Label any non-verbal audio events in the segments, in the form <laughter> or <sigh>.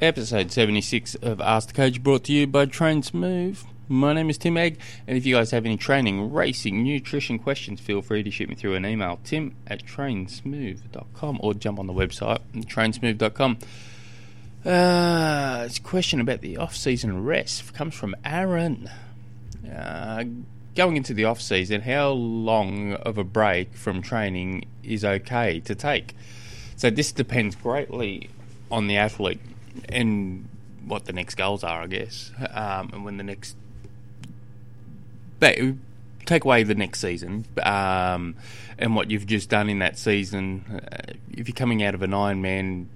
Episode 76 of Ask the Coach brought to you by Train Smooth. My name is Tim Egg, and if you guys have any training, racing, nutrition questions, feel free to shoot me through an email, tim at trainsmooth.com, or jump on the website, trainsmooth.com. Uh, it's a question about the off-season rest. It comes from Aaron. Uh, going into the off-season, how long of a break from training is okay to take? So this depends greatly on the athlete and what the next goals are, I guess, um, and when the next. Take away the next season um, and what you've just done in that season. Uh, if you're coming out of an Ironman,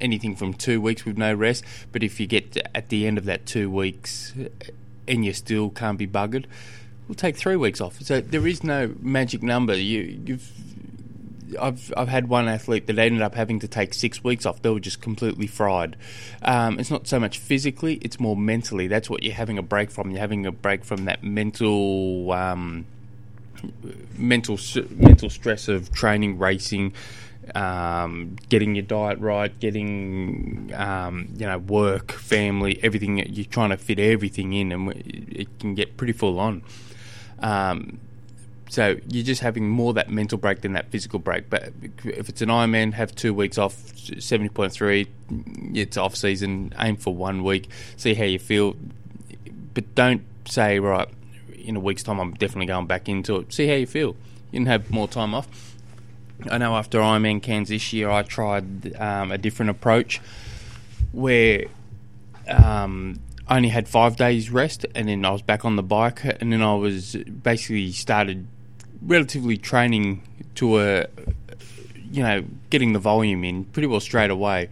anything from two weeks with no rest, but if you get at the end of that two weeks and you still can't be buggered, we'll take three weeks off. So there is no magic number. You, you've I've I've had one athlete that ended up having to take six weeks off. They were just completely fried. Um, it's not so much physically; it's more mentally. That's what you're having a break from. You're having a break from that mental. Um, mental mental stress of training, racing, um, getting your diet right, getting um, you know work, family, everything. You're trying to fit everything in, and it can get pretty full on. Um, so you're just having more that mental break than that physical break. But if it's an Ironman, have two weeks off, seventy point three. It's off season. Aim for one week. See how you feel, but don't say right in a week's time. I'm definitely going back into it. See how you feel. You can have more time off. I know after Ironman Cairns this year, I tried um, a different approach where um, I only had five days rest, and then I was back on the bike, and then I was basically started relatively training to a, you know, getting the volume in pretty well straight away,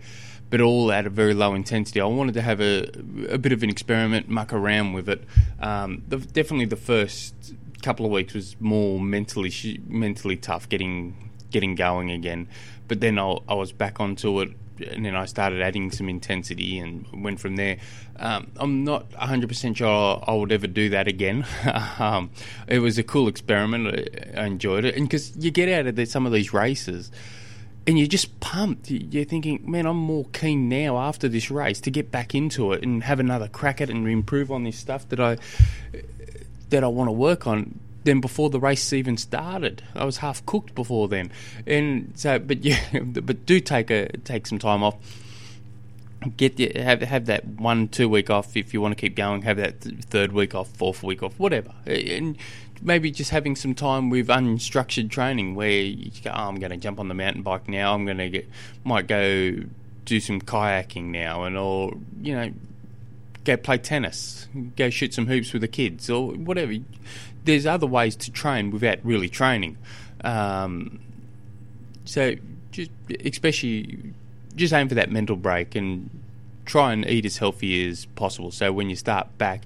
but all at a very low intensity. I wanted to have a, a bit of an experiment, muck around with it. Um, the, definitely the first couple of weeks was more mentally mentally tough getting getting going again, but then I, I was back onto it and then I started adding some intensity and went from there. Um, I'm not 100% sure I would ever do that again. <laughs> um, it was a cool experiment. I enjoyed it. And because you get out of the, some of these races and you're just pumped. You're thinking, man, I'm more keen now after this race to get back into it and have another crack at it and improve on this stuff that I that I want to work on than before the race even started. I was half cooked before then, and so but yeah, <laughs> but do take a take some time off. Get the, have have that one two week off if you want to keep going. Have that third week off, fourth week off, whatever, and maybe just having some time with unstructured training where you go, oh, I'm going to jump on the mountain bike now. I'm going to get might go do some kayaking now, and or you know go play tennis, go shoot some hoops with the kids, or whatever there's other ways to train without really training. Um, so just especially just aim for that mental break and try and eat as healthy as possible. So when you start back,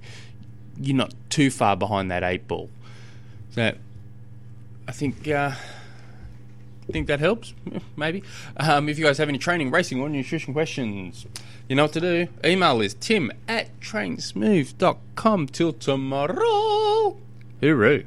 you're not too far behind that eight ball. So I think. Uh, think that helps, <laughs> maybe. Um, if you guys have any training, racing, or nutrition questions, you know what to do. Email is tim at trainsmooth.com. Till tomorrow. Hooroo.